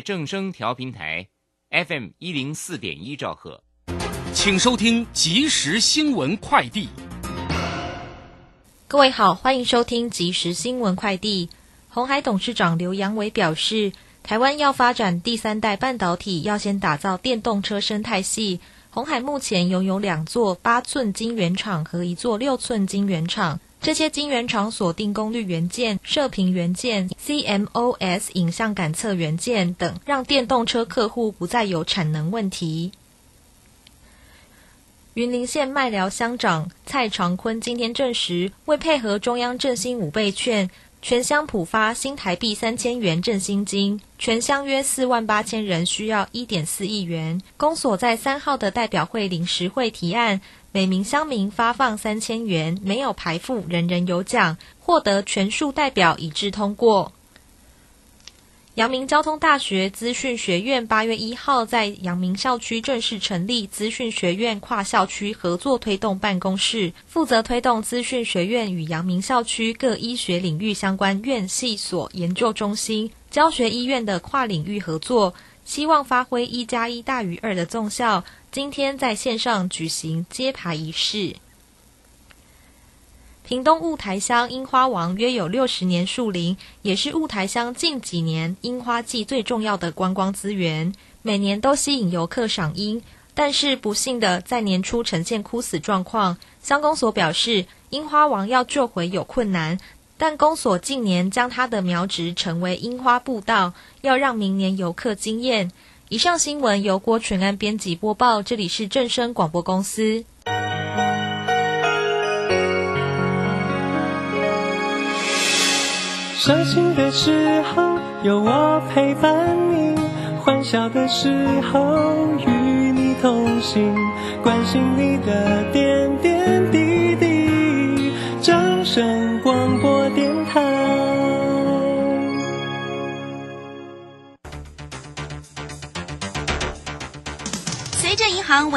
正声调频台 FM 一零四点一兆赫，请收听即时新闻快递。各位好，欢迎收听即时新闻快递。红海董事长刘扬伟表示，台湾要发展第三代半导体，要先打造电动车生态系。红海目前拥有两座八寸晶圆厂和一座六寸晶圆厂。这些晶圆厂锁定功率元件、射频元件、CMOS 影像感测元件等，让电动车客户不再有产能问题。云林县麦寮乡长蔡长坤今天证实，为配合中央振兴五倍券，全乡普发新台币三千元振兴金，全乡约四万八千人需要一点四亿元。公所在三号的代表会临时会提案。每名乡民发放三千元，没有排付，人人有奖，获得全数代表一致通过。阳明交通大学资讯学院八月一号在阳明校区正式成立资讯学院跨校区合作推动办公室，负责推动资讯学院与阳明校区各医学领域相关院系所、研究中心、教学医院的跨领域合作，希望发挥一加一大于二的纵效。今天在线上举行揭牌仪式。屏东雾台乡樱花王约有六十年树龄，也是雾台乡近几年樱花季最重要的观光资源，每年都吸引游客赏樱。但是不幸的，在年初呈现枯死状况。乡公所表示，樱花王要救回有困难，但公所近年将它的苗植成为樱花步道，要让明年游客惊艳。以上新闻由郭纯安编辑播报，这里是正声广播公司。伤心的时候有我陪伴你，欢笑的时候与你同行，关心你的点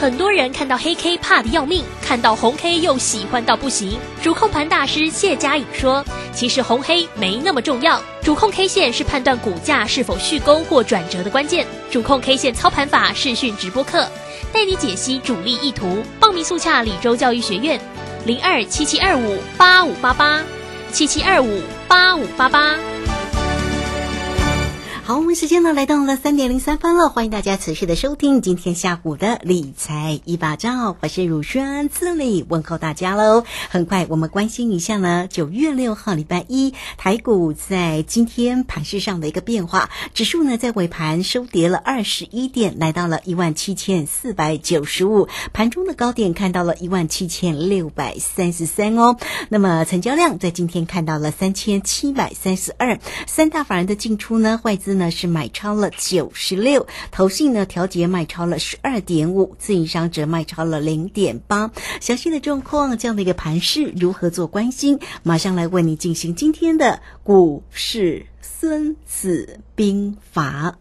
很多人看到黑 K 怕的要命，看到红 K 又喜欢到不行。主控盘大师谢佳颖说：“其实红黑没那么重要，主控 K 线是判断股价是否续攻或转折的关键。主控 K 线操盘法视讯直播课，带你解析主力意图。报名速洽李州教育学院，零二七七二五八五八八，七七二五八五八八。”好，我们时间呢来到了三点零三分了，欢迎大家持续的收听今天下午的理财一把照，我是乳轩，这里问候大家喽。很快我们关心一下呢，九月六号礼拜一台股在今天盘市上的一个变化，指数呢在尾盘收跌了二十一点，来到了一万七千四百九十五，盘中的高点看到了一万七千六百三十三哦。那么成交量在今天看到了三千七百三十二，三大法人的进出呢，外资。呢是买超了九十六，投信呢调节卖超了十二点五，自营商则卖超了零点八。详细的状况，这样的一个盘势如何做关心？马上来为你进行今天的股市孙子兵法。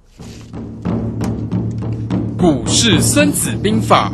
股市孙子兵法。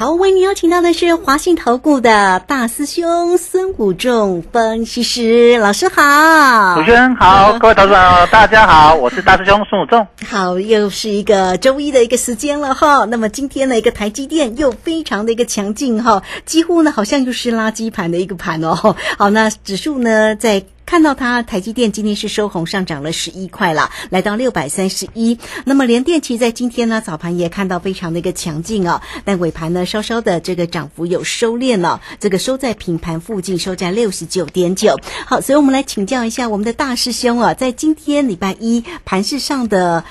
好，为您邀请到的是华信投顾的大师兄孙武仲分析师老师好，主持人好，各位投资者大家好，我是大师兄孙武仲。好，又是一个周一的一个时间了哈。那么今天的一个台积电又非常的一个强劲哈，几乎呢好像又是垃圾盘的一个盘哦。好，那指数呢在。看到它台积电今天是收红上涨了十一块了，来到六百三十一。那么联电其实在今天呢早盘也看到非常的一个强劲哦，但尾盘呢稍稍的这个涨幅有收敛了，这个收在平盘附近，收在六十九点九。好，所以我们来请教一下我们的大师兄啊，在今天礼拜一盘市上的。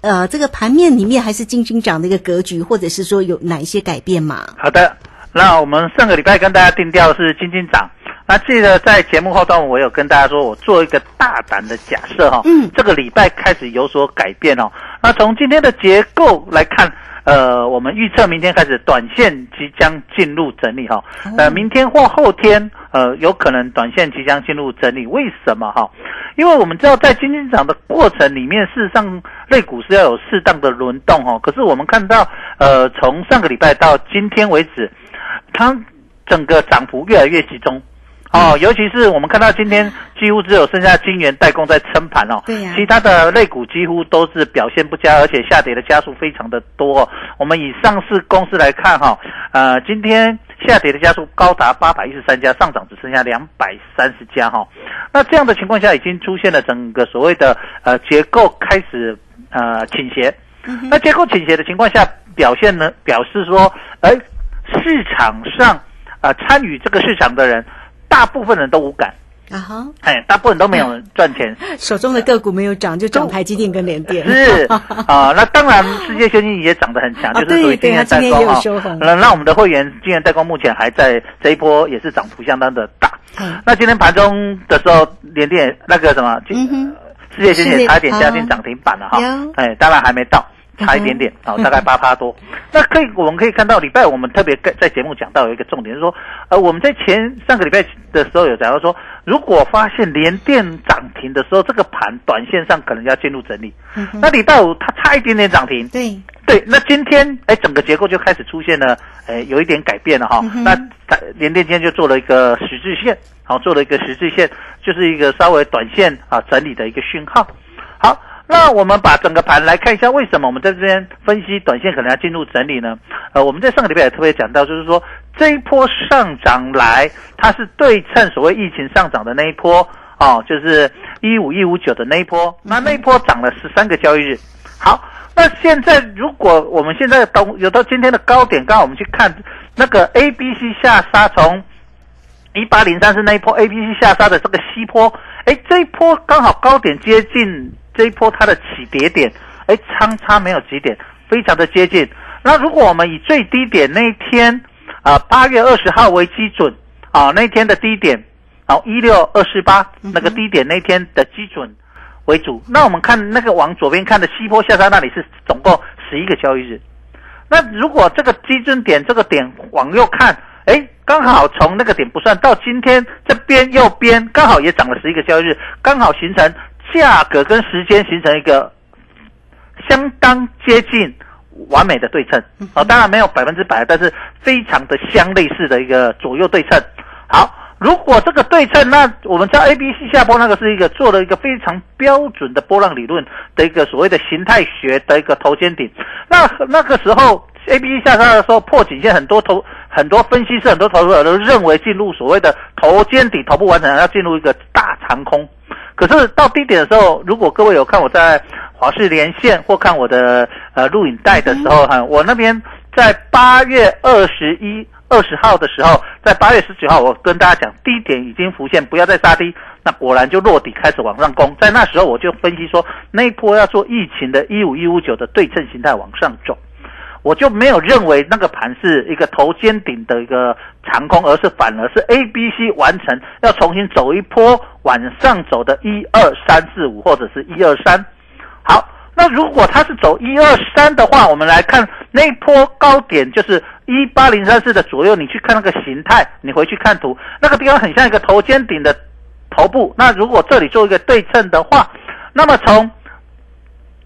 呃，这个盘面里面还是金金涨的一个格局，或者是说有哪一些改变吗？好的，那我们上个礼拜跟大家定调是金金涨，那记得在节目后端我有跟大家说，我做一个大胆的假设哈，嗯，这个礼拜开始有所改变哦。那从今天的结构来看，呃，我们预测明天开始短线即将进入整理哈，呃，明天或后天，呃，有可能短线即将进入整理，为什么哈？因为我们知道在金金涨的过程里面，事实上类股是要有适当的轮动哈。可是我们看到，呃，从上个礼拜到今天为止，它整个涨幅越来越集中。哦，尤其是我们看到今天几乎只有剩下金源代工在撑盘哦，对呀其他的类股几乎都是表现不佳，而且下跌的家数非常的多。我们以上市公司来看哈，呃，今天下跌的家数高达八百一十三家，上涨只剩下两百三十家哈。那这样的情况下，已经出现了整个所谓的呃结构开始呃倾斜。那结构倾斜的情况下，表现呢表示说，哎，市场上呃参与这个市场的人，大部分人都无感，啊哈，哎，大部分都没有赚钱。手中的个股没有涨，就涨台积电跟联电。是 啊、那当然，世界先进也涨得很强，啊就是属于今年代工那那我们的会员今年代工目前还在这一波也是涨幅相当的大。嗯那今天盘中的时候，联电那个什么，世界先进也差一点加进涨停板了哈。哎，当然还没到。差一点点，哦，大概八趴多。那可以，我们可以看到，礼拜我们特别在在节目讲到有一个重点，就是说，呃，我们在前上个礼拜的时候有讲到说，如果发现连电涨停的时候，这个盘短线上可能要进入整理。那礼拜五它差一点点涨停，对，对，那今天哎，整个结构就开始出现了，哎，有一点改变了哈。那它联电今天就做了一个十字线，好，做了一个十字线，就是一个稍微短线啊整理的一个讯号。好，那我们把整个盘来看一下，为什么我们在这边分析短线可能要进入整理呢？呃，我们在上个礼拜也特别讲到，就是说这一波上涨来，它是对称所谓疫情上涨的那一波哦，就是一五一五九的那一波，那那一波涨了十三个交易日。好，那现在如果我们现在到有到今天的高点，刚好我们去看那个 A、B、C 下杀，从一八零三是那一波 A、B、C 下杀的这个西坡，哎，这一波刚好高点接近这一波它的起跌点，哎，相差没有几点，非常的接近。那如果我们以最低点那一天，啊、八月二十号为基准，啊，那天的低点，然后一六二四八那个低点那天的基准为主。那我们看那个往左边看的西坡下山那里是总共十一个交易日。那如果这个基准点这个点往右看，哎，刚好从那个点不算到今天这边右边刚好也涨了十一个交易日，刚好形成价格跟时间形成一个相当接近完美的对称。啊，当然没有百分之百，但是非常的相类似的一个左右对称。好，如果这个对称，那我们知道 A、B、C 下波那个是一个做了一个非常标准的波浪理论的一个所谓的形态学的一个头肩顶。那那个时候 A、B、C 下杀的时候破颈线，很多投很多分析师、很多投资者都认为进入所谓的头肩底头部完成，要进入一个大长空。可是到低点的时候，如果各位有看我在华视连线或看我的呃录影带的时候哈，我那边在八月二十一、二十号的时候，在八月十九号，我跟大家讲低点已经浮现，不要再杀低。那果然就落底开始往上攻，在那时候我就分析说，那一波要做疫情的一五一五九的对称形态往上走。我就没有认为那个盘是一个头肩顶的一个长空，而是反而是 A、B、C 完成要重新走一波往上走的一二三四五或者是一二三。好，那如果它是走一二三的话，我们来看那一波高点就是一八零三四的左右，你去看那个形态，你回去看图，那个地方很像一个头肩顶的头部。那如果这里做一个对称的话，那么从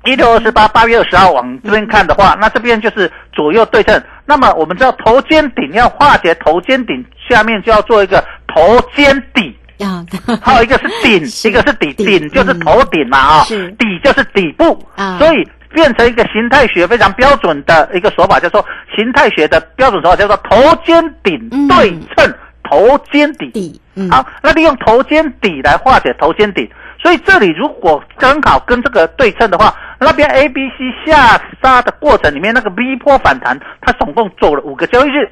一六二十八八月二十号往这边看的话，那这边就是左右对称。那么我们知道头肩顶要化解头肩顶，下面就要做一个头肩底。啊，还有一个是顶，是。一个是底，顶顶就是头顶嘛啊、是。底就是底部。啊。所以变成一个形态学非常标准的一个手法，叫做形态学的标准手法叫做头肩顶嗯。对称头肩底。底，嗯，好，那利用头肩底来化解头肩顶，所以这里如果刚好跟这个对称的话，那边 A、B、C 下杀的过程里面那个 V 波反弹，它总共走了五个交易日。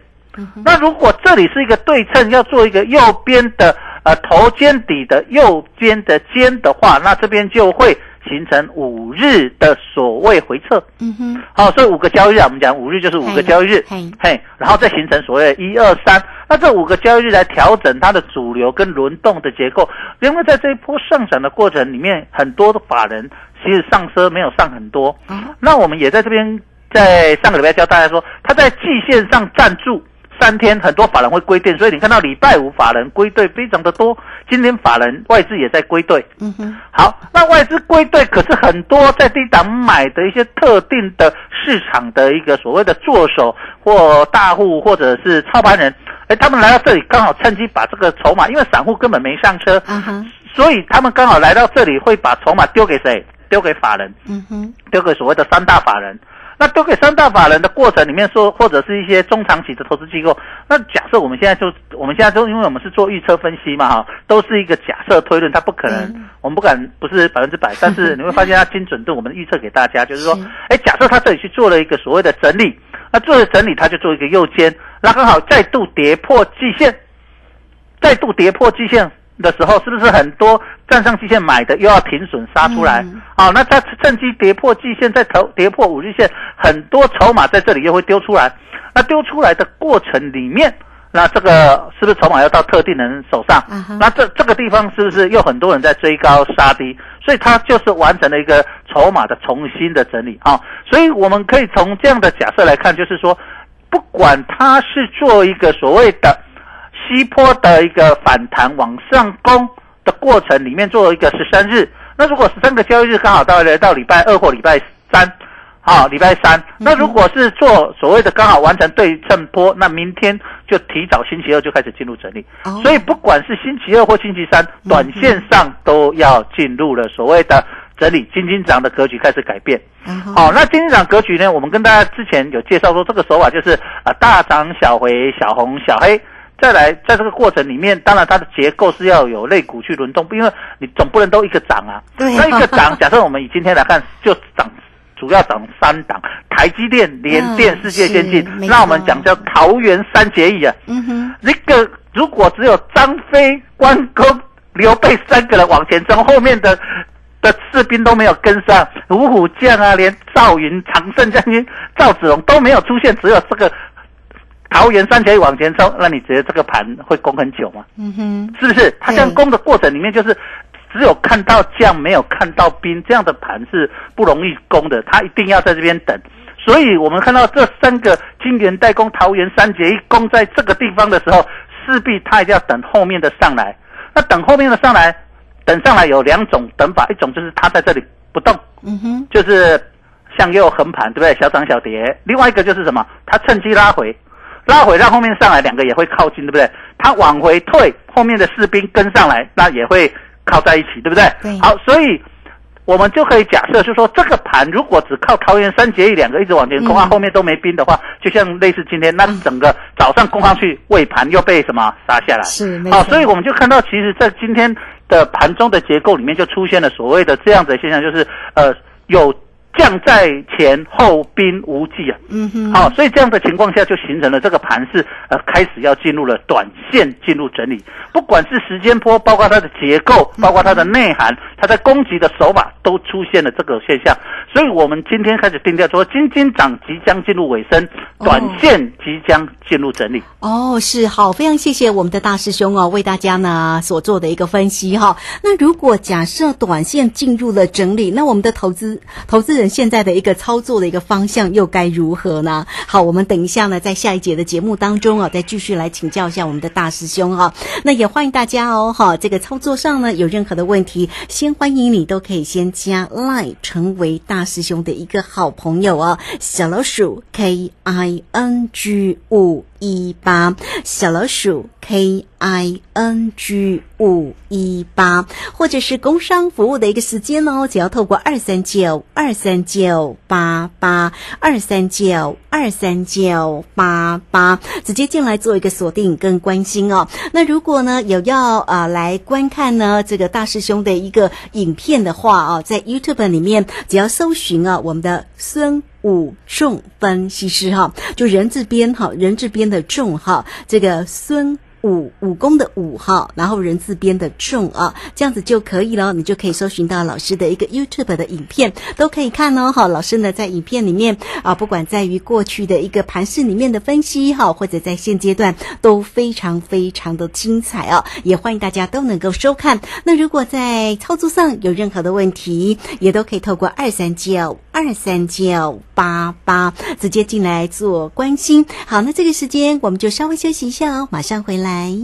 那如果这里是一个对称，要做一个右边的呃头肩底的右边的肩的话，那这边就会形成五日的所谓回撤。嗯哼，好、所以五个交易日啊，我们讲五日就是五个交易日，嘿。嘿，然后再形成所谓一二三，那这五个交易日来调整它的主流跟轮动的结构，因为在这一波上涨的过程里面，很多的法人其实上车没有上很多，那我们也在这边在上个礼拜教大家说，他在季线上站住。三天很多法人会归队，所以你看到礼拜五法人归队非常的多，今天法人外资也在归队。嗯哼，好，那外资归队，可是很多在低档买的一些特定的市场的一个所谓的做手或大户或者是操盘人，哎，他们来到这里刚好趁机把这个筹码，因为散户根本没上车，所以他们刚好来到这里会把筹码丢给谁？丢给法人，嗯哼，丢给所谓的三大法人。那丢给三大法人的过程里面说，或者是一些中长期的投资机构。那假设我们现在就，我们现在就，因为我们是做预测分析嘛，哈，都是一个假设推论，它不可能，嗯我们不敢不是百分之百，但是你会发现它精准度，我们预测给大家，就是说 是，哎，假设它这里去做了一个所谓的整理，那做了整理，它就做一个右肩，那刚好再度跌破季线，再度跌破季线的时候，是不是很多站上季线买的又要停损杀出来？嗯好、那它趁机跌破季线，再投跌破五日线，很多筹码在这里又会丢出来。那丢出来的过程里面，那这个是不是筹码要到特定人手上？啊那这这个地方是不是又很多人在追高杀低？所以它就是完成了一个筹码的重新的整理啊、所以我们可以从这样的假设来看，就是说，不管它是做一个所谓的西坡的一个反弹往上攻的过程里面做一个十三日，那如果十三个交易日刚好到来到礼拜二或礼拜三，好，礼拜三，那如果是做所谓的刚好完成对称波，那明天就提早星期二就开始进入整理，哦所以不管是星期二或星期三，短线上都要进入了所谓的整理，金金涨的格局开始改变。好、那金金涨格局呢？我们跟大家之前有介绍说，这个手法就是啊、大涨小回，小红小黑。再来，在这个过程里面，当然它的结构是要有类股去轮动，因为你总不能都一个涨啊。对那一个涨，假设我们以今天来看，就涨主要涨三档，台积电、联电、嗯世界先进。那我们讲叫桃园三结义啊。嗯哼，那个如果只有张飞、关公、刘备三个人往前冲，后面的的士兵都没有跟上，五虎将啊，连赵云、常胜将军赵子龙都没有出现，只有这个桃园三结义往前冲，那你觉得这个盘会攻很久吗？嗯哼，是不是？它这样攻的过程里面，就是只有看到将，没有看到兵，这样的盘是不容易攻的。他一定要在这边等。所以我们看到这三个金元代工、桃园三结义攻在这个地方的时候，势必他一定要等后面的上来。那等后面的上来，等上来有两种等法，一种就是他在这里不动，嗯哼，就是向右横盘，对不对？小涨小跌。另外一个就是什么？他趁机拉回，拉回让后面上来，两个也会靠近，对不对？他往回退，后面的士兵跟上来，那也会靠在一起，对不对？对好，所以我们就可以假设，就是说这个盘如果只靠桃园三结义两个一直往前攻，嗯啊，后面都没兵的话，就像类似今天那整个早上攻上去，尾盘又被什么杀下来？是没错所以我们就看到，其实，在今天的盘中的结构里面，就出现了所谓的这样子的现象，就是呃，有将在前，后兵无计啊。嗯哼，好、所以这样的情况下，就形成了这个盘是呃开始要进入了短线进入整理，不管是时间波，包括它的结构，包括它的内涵，它在攻击的手法都出现了这个现象。所以我们今天开始定调说，金金涨即将进入尾声，短线即将进入整理。哦，是好，非常谢谢我们的大师兄哦，为大家呢所做的一个分析哈、那如果假设短线进入了整理，那我们的投资投资人现在的一个操作的一个方向又该如何呢？好，我们等一下呢，在下一节的节目当中啊，再继续来请教一下我们的大师兄哈、那也欢迎大家哦哈，这个操作上呢有任何的问题，先欢迎你都可以先加 Line 成为大师兄的一个好朋友哦，小老鼠 K I N G 五。一八，小老鼠 K I N G 五一八，或者是工商服务的一个时间哦，只要透过二三九二三九八八二三九二三九八八，直接进来做一个锁定跟关心哦。那如果呢有要呃来观看呢这个大师兄的一个影片的话啊，在 YouTube 里面只要搜寻啊我们的孙。武仲分析师哈，就人字边哈，人字边的仲哈，这个孙。武武功的武哈，然后人字边的重啊，这样子就可以了。你就可以搜寻到老师的一个 YouTube 的影片，都可以看哦。哈，老师呢在影片里面啊，不管在于过去的一个盘势里面的分析哈，或者在现阶段都非常非常的精彩啊，也欢迎大家都能够收看。那如果在操作上有任何的问题，也都可以透过二三九三九八八直接进来做关心。好，那这个时间我们就稍微休息一下哦，马上回来。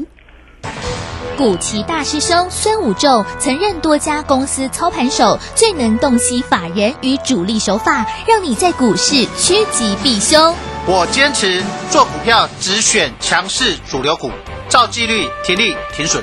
古奇大师兄孙武仲曾任多家公司操盘手，最能洞悉法人与主力手法，让你在股市趋吉避凶。我坚持做股票只选强势主流股，照纪律停利停损。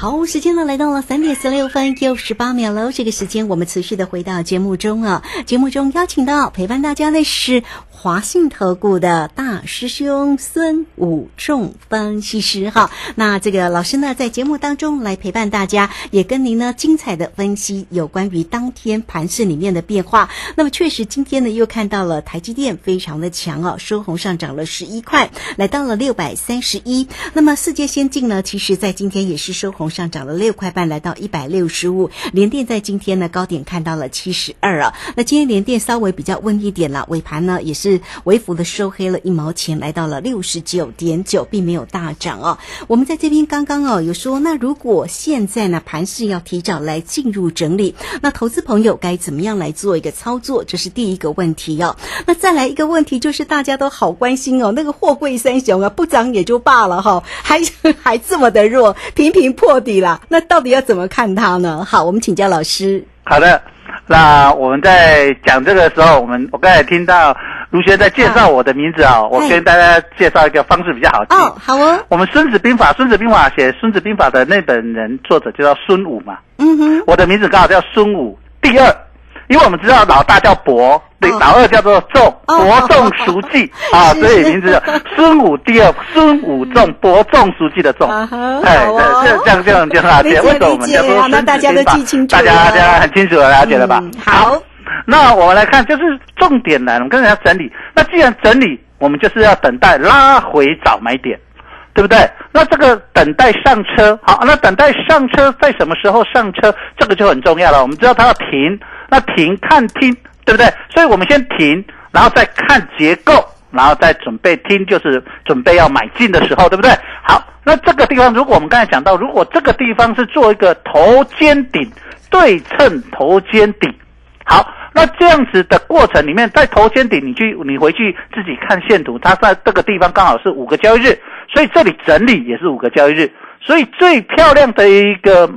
毫无，时间呢来到了三点十六分又十八秒喽。这个时间我们持续的回到节目中啊，节目中邀请到陪伴大家的是。华信投顾的大师兄孙武仲分析师哈，那这个老师呢，在节目当中来陪伴大家，也跟您呢精彩的分析有关于当天盘市里面的变化。那么确实，今天呢又看到了台积电非常的强哦，收红上涨了十一块，来到了六百三十一。那么世界先进呢，其实在今天也是收红上涨了六块半，来到一百六十五。联电在今天呢高点看到了七十二啊，那今天联电稍微比较温一点了，尾盘呢也是。是微幅的收黑了一毛钱，来到了六十九点九，并没有大涨哦。我们在这边刚刚哦有说，那如果现在呢盘势要提早来进入整理，那投资朋友该怎么样来做一个操作？这是第一个问题哦。那再来一个问题，就是大家都好关心哦，那个货柜三雄啊，不涨也就罢了哈，还 还这么的弱，频频破底了，那到底要怎么看它呢？好，我们请教老师。好的，那我们在讲这个时候，我们我刚才听到。卢学在介绍我的名字啊，我跟大家介绍一个方式比较好记。哦，好哦。我们《孙子兵法》，《孙子兵法》写《孙子兵法》的那本人作者就叫孙武嘛。嗯哼。我的名字刚好叫孙武。第二，因为我们知道老大叫伯，对，老二叫做仲，伯仲叔季啊，所以名字叫孙武。第二，孙武仲，伯仲叔季的仲。哎，这这样这样就很好解。为什么我们叫做孙大家都记清楚大家大家很清楚了解了吧？好。那我们来看，就是重点来了，我们跟大家整理。那既然整理，我们就是要等待拉回找买点，对不对？那这个等待上车，好，那等待上车在什么时候上车？这个就很重要了。我们知道它要停，那停看听，对不对？所以我们先停，然后再看结构，然后再准备听，就是准备要买进的时候，对不对？好，那这个地方，如果我们刚才讲到，如果这个地方是做一个头肩顶对称头肩顶，好。那这样子的过程里面，在头肩顶，你去你回去自己看线图，它在这个地方刚好是五个交易日，所以这里整理也是五个交易日，所以最漂亮的一个，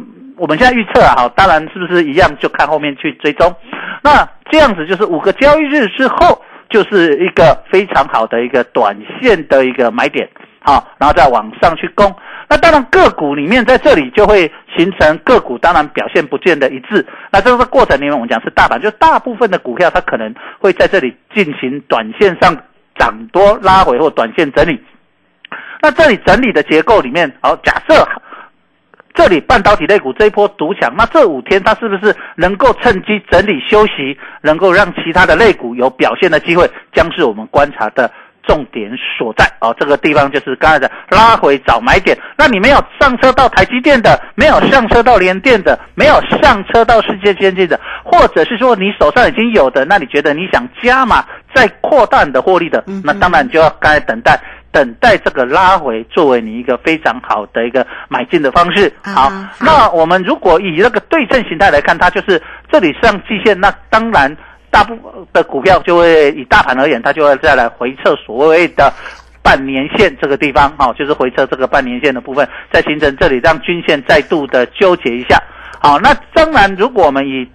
我们现在预测啊，当然是不是一样，就看后面去追踪。那这样子就是五个交易日之后，就是一个非常好的一个短线的一个买点，好，然后再往上去攻。那当然，个股里面在这里就会形成个股，当然表现不见得一致。那这个过程里面，我们讲是大盘，就大部分的股票它可能会在这里进行短线上涨多拉回或短线整理。那这里整理的结构里面，好，假设这里半导体类股这一波独强，那这五天它是不是能够趁机整理休息，能够让其他的类股有表现的机会，将是我们观察的。重点所在哦，这个地方就是刚才的拉回找买点。那你没有上车到台积电的，没有上车到联电的，没有上车到世界先进的，或者是说你手上已经有的，那你觉得你想加码再扩大你的获利的，那当然就要该等待等待这个拉回，作为你一个非常好的一个买进的方式。好，好那我们如果以那个对称形态来看，它就是这里上季线，那当然大部分的股票就会以大盘而言，它就会再来回测所谓的。半年线这个地方，好、就是回撤这个半年线的部分，再形成这里让均线再度的纠结一下。好，那当然，如果我们以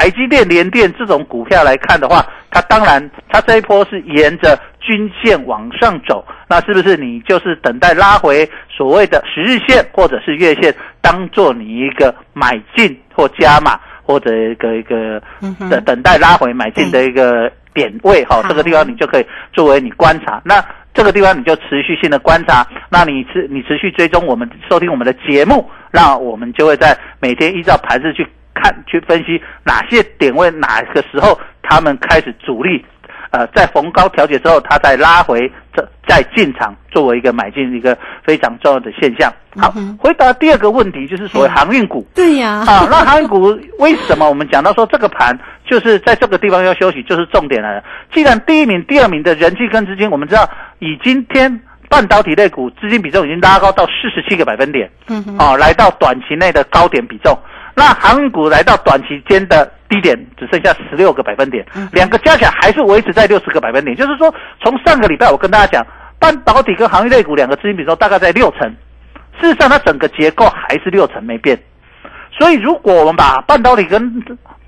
台积电、联电这种股票来看的话，它当然它这一波是沿着均线往上走，那是不是你就是等待拉回所谓的十日线或者是月线，当做你一个买进或加码或者一个一个等等待拉回买进的一个点位哈、好这个地方你就可以作为你观察。那这个地方你就持续性的观察，那你持你持续追踪我们收听我们的节目，那我们就会在每天依照盘势去看去分析哪些点位哪个时候他们开始主力。呃，在逢高调节之后，它再拉回，这再进场，作为一个买进一个非常重要的现象。好，嗯回答第二个问题，就是所谓航运股。对呀、啊，那航运股为什么我们讲到说这个盘就是在这个地方要休息，就是重点来了。既然第一名、第二名的人气跟资金，我们知道以今天半导体类股资金比重已经拉高到四十七个百分点，嗯哼，哦，来到短期内的高点比重。那航运股来到短期间的低点，只剩下十六个百分点，两个加起来还是维持在六十个百分点。就是说，从上个礼拜我跟大家讲，半导体跟航运类股两个资金比重大概在六成，事实上它整个结构还是六成没变。所以，如果我们把半导体跟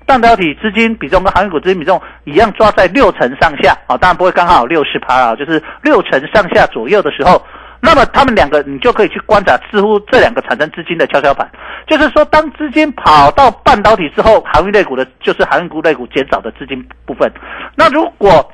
半导体资金比重跟航运股资金比重一样抓在六成上下啊、当然不会刚好六十趴啊，就是六成上下左右的时候，那么他们两个你就可以去观察，似乎这两个产生资金的跷跷板，就是说当资金跑到半导体之后，航运类股的就是航运股类股减少的资金部分。那如果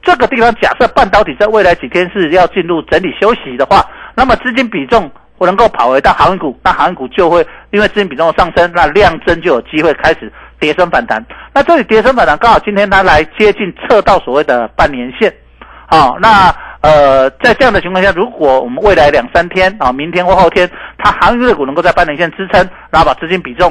这个地方假设半导体在未来几天是要进入整理休息的话，那么资金比重能够跑回到航运股，那航运股就会因为资金比重的上升，那量增就有机会开始跌升反弹。那这里跌升反弹刚好今天它来接近测到所谓的半年线，好、那呃在这样的情况下，如果我们未来两三天啊，明天或后天，它航运类股能够在半年线支撑，然后把资金比重，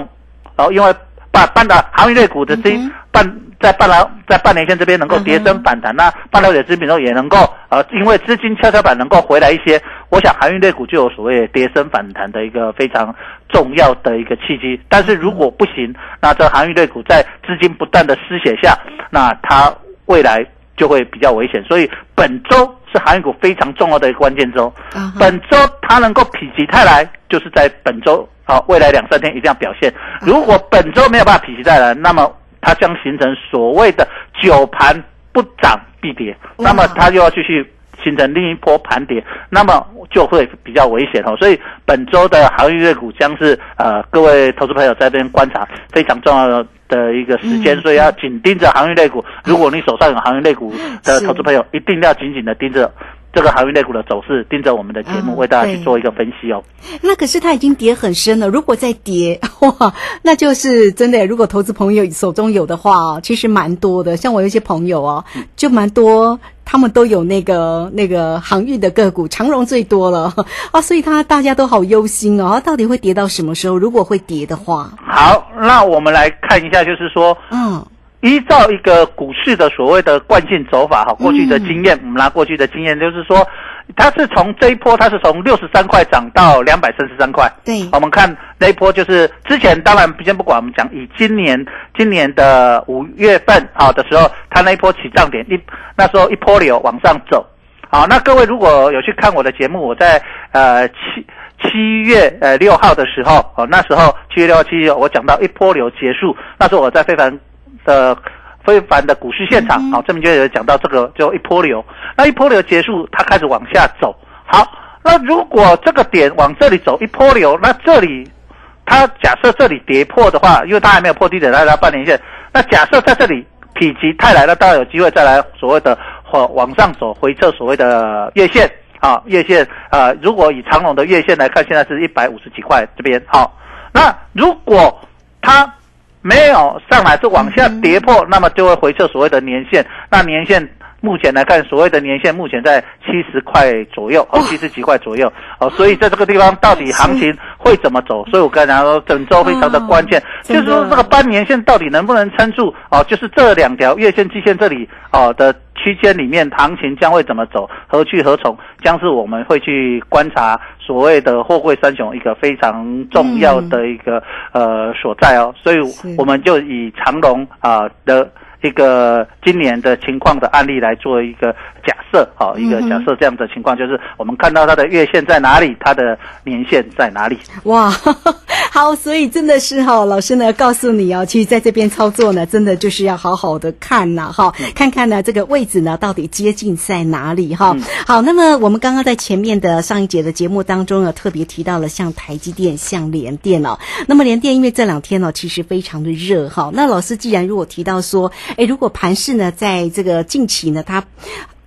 然后，因为半半的航运类股的资金嗯半在半导在半年线这边能够跌升反弹，那半导体的资金比重也能够呃，因为资金跷跷板能够回来一些，我想航运类股就有所谓跌升反弹的一个非常重要的一个契机。但是如果不行，那这航运类股在资金不断的失血下，那它未来就会比较危险。所以本周是航运股非常重要的一个关键周。本周它能够否极泰来，就是在本周好、未来两三天一定要表现。如果本周没有办法否极泰来，那么它将形成所谓的九盘不涨必跌，哇那么它就要继续形成另一波盘跌，那么就会比较危险哦。所以本周的航运类股将是呃各位投资朋友在这边观察非常重要的一个时间，嗯所以要紧盯着航运类股。如果你手上有航运类股的投资朋友，一定要紧紧的盯着。这个航运类股的走势，盯着我们的节目，嗯为大家去做一个分析哦。那可是它已经跌很深了，如果再跌，哇，那就是真的。如果投资朋友手中有的话哦，其实蛮多的。像我有一些朋友哦，就蛮多，他们都有那个那个航运的个股，长荣最多了。啊，所以他大家都好忧心哦，到底会跌到什么时候？如果会跌的话，好，那我们来看一下，就是说，嗯，依照一个股市的所谓的惯性走法哈，过去的经验，我们拿过去的经验，就是说，它是从这一波，它是从六十三块涨到两百三十三块。对，我们看那一波，就是之前当然先不管，我们讲以今年今年的五月份啊的时候，它那一波起涨点一那时候一波流往上走。好，那各位如果有去看我的节目，我在呃七七月呃六号的时候，哦那时候七月六号七月我讲到一波流结束，那时候我在非凡的非凡的股市现场，好、这边就有讲到这个就一波流，那一波流结束，它开始往下走。好，那如果这个点往这里走一波流，那这里它假设这里跌破的话，因为它还没有破低点，来到半年线，那假设在这里否极泰来，那当然有机会再来所谓的往往上走回撤所谓的月线啊，月线啊、呃如果以长龙的月线来看，现在是一百五十几块这边好，那如果它没有上来是往下跌破，那么就会回撤所谓的年线。那年线目前来看，所谓的年线目前在七十块左右，哦，七十几块左右，哦，所以在这个地方到底行情会会怎么走。所以我刚才讲说，整周非常的关键，就是说这个半年线到底能不能撑住哦，就是这两条月线、季线这里哦的区间里面，行情将会怎么走，何去何从，将是我们会去观察所谓的货柜三雄一个非常重要的一个、呃所在哦。所以我们就以长龙啊、的。一个今年的情况的案例来做一个假设，好、一个假设这样的情况，就是我们看到它的月线在哪里，它的年线在哪里。哇，好，所以真的是哈、老师呢告诉你哦，其实在这边操作呢，真的就是要好好的看呐、哈、看看呢这个位置呢到底接近在哪里哈、好，那么我们刚刚在前面的上一节的节目当中呢，特别提到了像台积电、像联电哦，那么联电因为这两天呢、其实非常的热哈、那老师既然如果提到说，哎，如果盘势呢在这个近期呢，它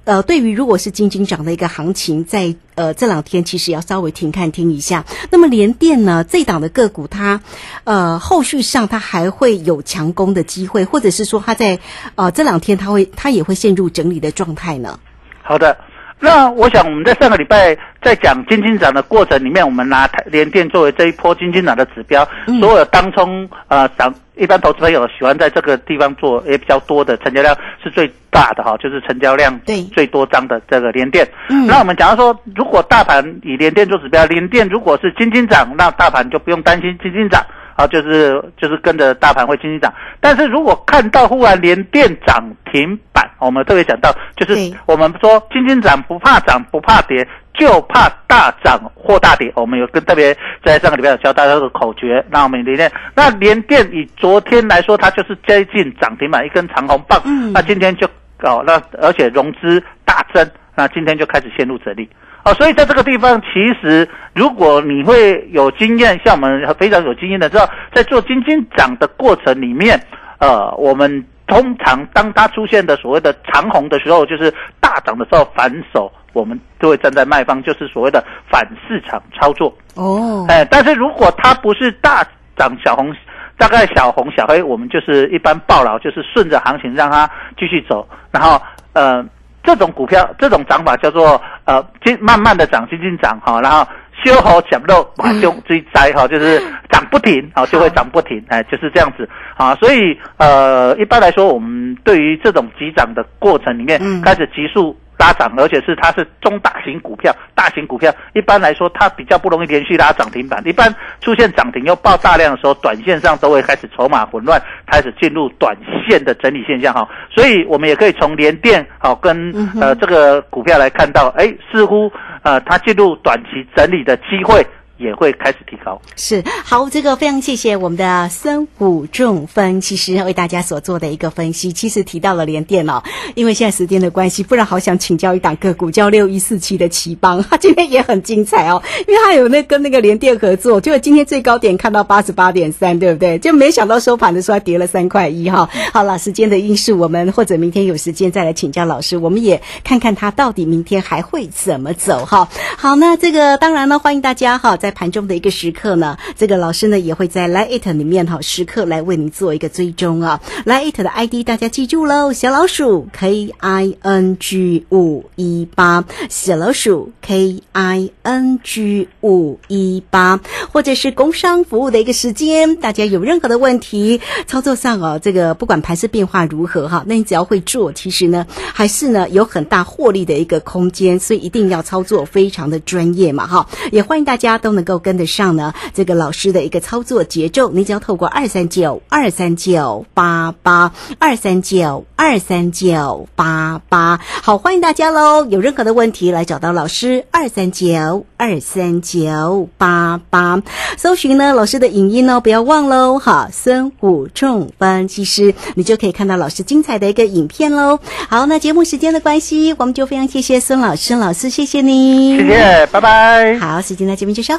呃，对于如果是金金涨的一个行情，在呃这两天其实要稍微停看听一下。那么联电呢，这档的个股它呃后续上它还会有强攻的机会，或者是说它在呃这两天它会它也会陷入整理的状态呢？好的，那我想我们在上个礼拜在讲金金涨的过程里面，我们拿台联电作为这一波金金涨的指标，所有当冲呃涨。一般投资朋友喜欢在这个地方做也比较多的成交量是最大的哈，就是成交量对最多张的这个联电。嗯那我们假如说，如果大盘以联电做指标，联电如果是金金涨，那大盘就不用担心金金涨。啊，就是就是跟着大盘会金金涨，但是如果看到忽然连电涨停板，我们特别讲到，就是我们说金金涨不怕涨不怕跌，就怕大涨或大跌。我们有跟特别在上个礼拜有教大家这个口诀，那我们连电，那连电以昨天来说，它就是接近涨停板一根长红棒，嗯那今天就哦，那而且融资大增，那今天就开始陷入整理。哦，所以在这个地方，其实如果你会有经验，像我们非常有经验的，知道在做金金涨的过程里面，呃，我们通常当它出现的所谓的长红的时候，就是大涨的时候反手，我们就会站在卖方，就是所谓的反市场操作。哦，哎，但是如果它不是大涨小红，大概小红小黑，我们就是一般报劳，就是顺着行情让它继续走，然后呃，这种股票这种涨法叫做呃，金慢慢的涨，轻轻涨哈，然后。修好捡漏，把胸追摘哈，就是涨不停，好就会涨不停，哎，就是这样子啊。所以呃，一般来说，我们对于这种急涨的过程里面，嗯开始急速拉涨，而且是它是中大型股票，大型股票一般来说它比较不容易连续拉涨停板。一般出现涨停又爆大量的时候，短线上都会开始筹码混乱，开始进入短线的整理现象哈。所以我们也可以从联电好跟呃这个股票来看到，哎，似乎呃它进入短期整理的机会也会开始提高。是好，这个非常谢谢我们的孙武仲分析师为大家所做的一个分析。其实提到了联电哦，因为现在时间的关系，不然好想请教一档个股，叫六一四七的奇邦，它今天也很精彩哦，因为它有那跟那个联电合作，就今天最高点看到八十八点三，对不对？就没想到收盘的时候还跌了三块一哈。好了，时间的因素，我们或者明天有时间再来请教老师，我们也看看它到底明天还会怎么走哈。好，那这个当然呢，欢迎大家哈，在盘中的一个时刻呢，这个老师呢也会在 Line It 里面哈，时刻来为您做一个追踪啊。Line It 的 ID 大家记住喽，小老鼠 K I N G 五一八，小老鼠 K I N G 五一八，或者是工商服务的一个时间，大家有任何的问题，操作上哦，这个不管盘势变化如何哈，那你只要会做，其实呢还是呢有很大获利的一个空间，所以一定要操作非常的专业嘛哈。也欢迎大家都能够跟得上呢这个老师的一个操作节奏，你只要透过二三九二三九八八二三九二三九八八，好，欢迎大家喽！有任何的问题来找到老师二三九二三九八八，搜寻呢老师的影音哦，不要忘喽哈，孙武仲分析师，你就可以看到老师精彩的一个影片喽。好，那节目时间的关系，我们就非常谢谢孙老师，孙老师谢谢你，谢谢，拜拜。好，时间的节目就稍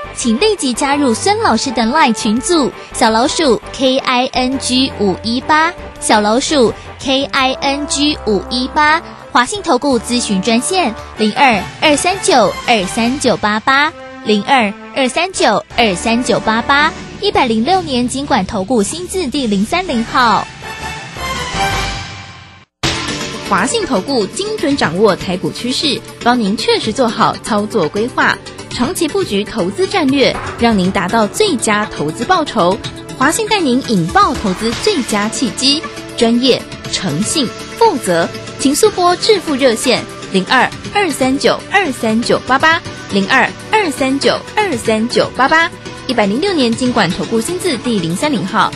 请立即加入孙老师的 LINE 群组，小老鼠 K I N G 五一八，小老鼠 K I N G 五一八，华信投顾咨询专线零二二三九二三九八八零二二三九二三九八八，一百零六年经管投顾新字第零三零号。华信投顾精准掌握台股趋势，帮您确实做好操作规划，长期布局投资战略，让您达到最佳投资报酬。华信带您引爆投资最佳契机，专业、诚信、负责，请速拨致富热线零二二三九二三九八八零二二三九二三九八八，一百零六年经管投顾新字第零三零号。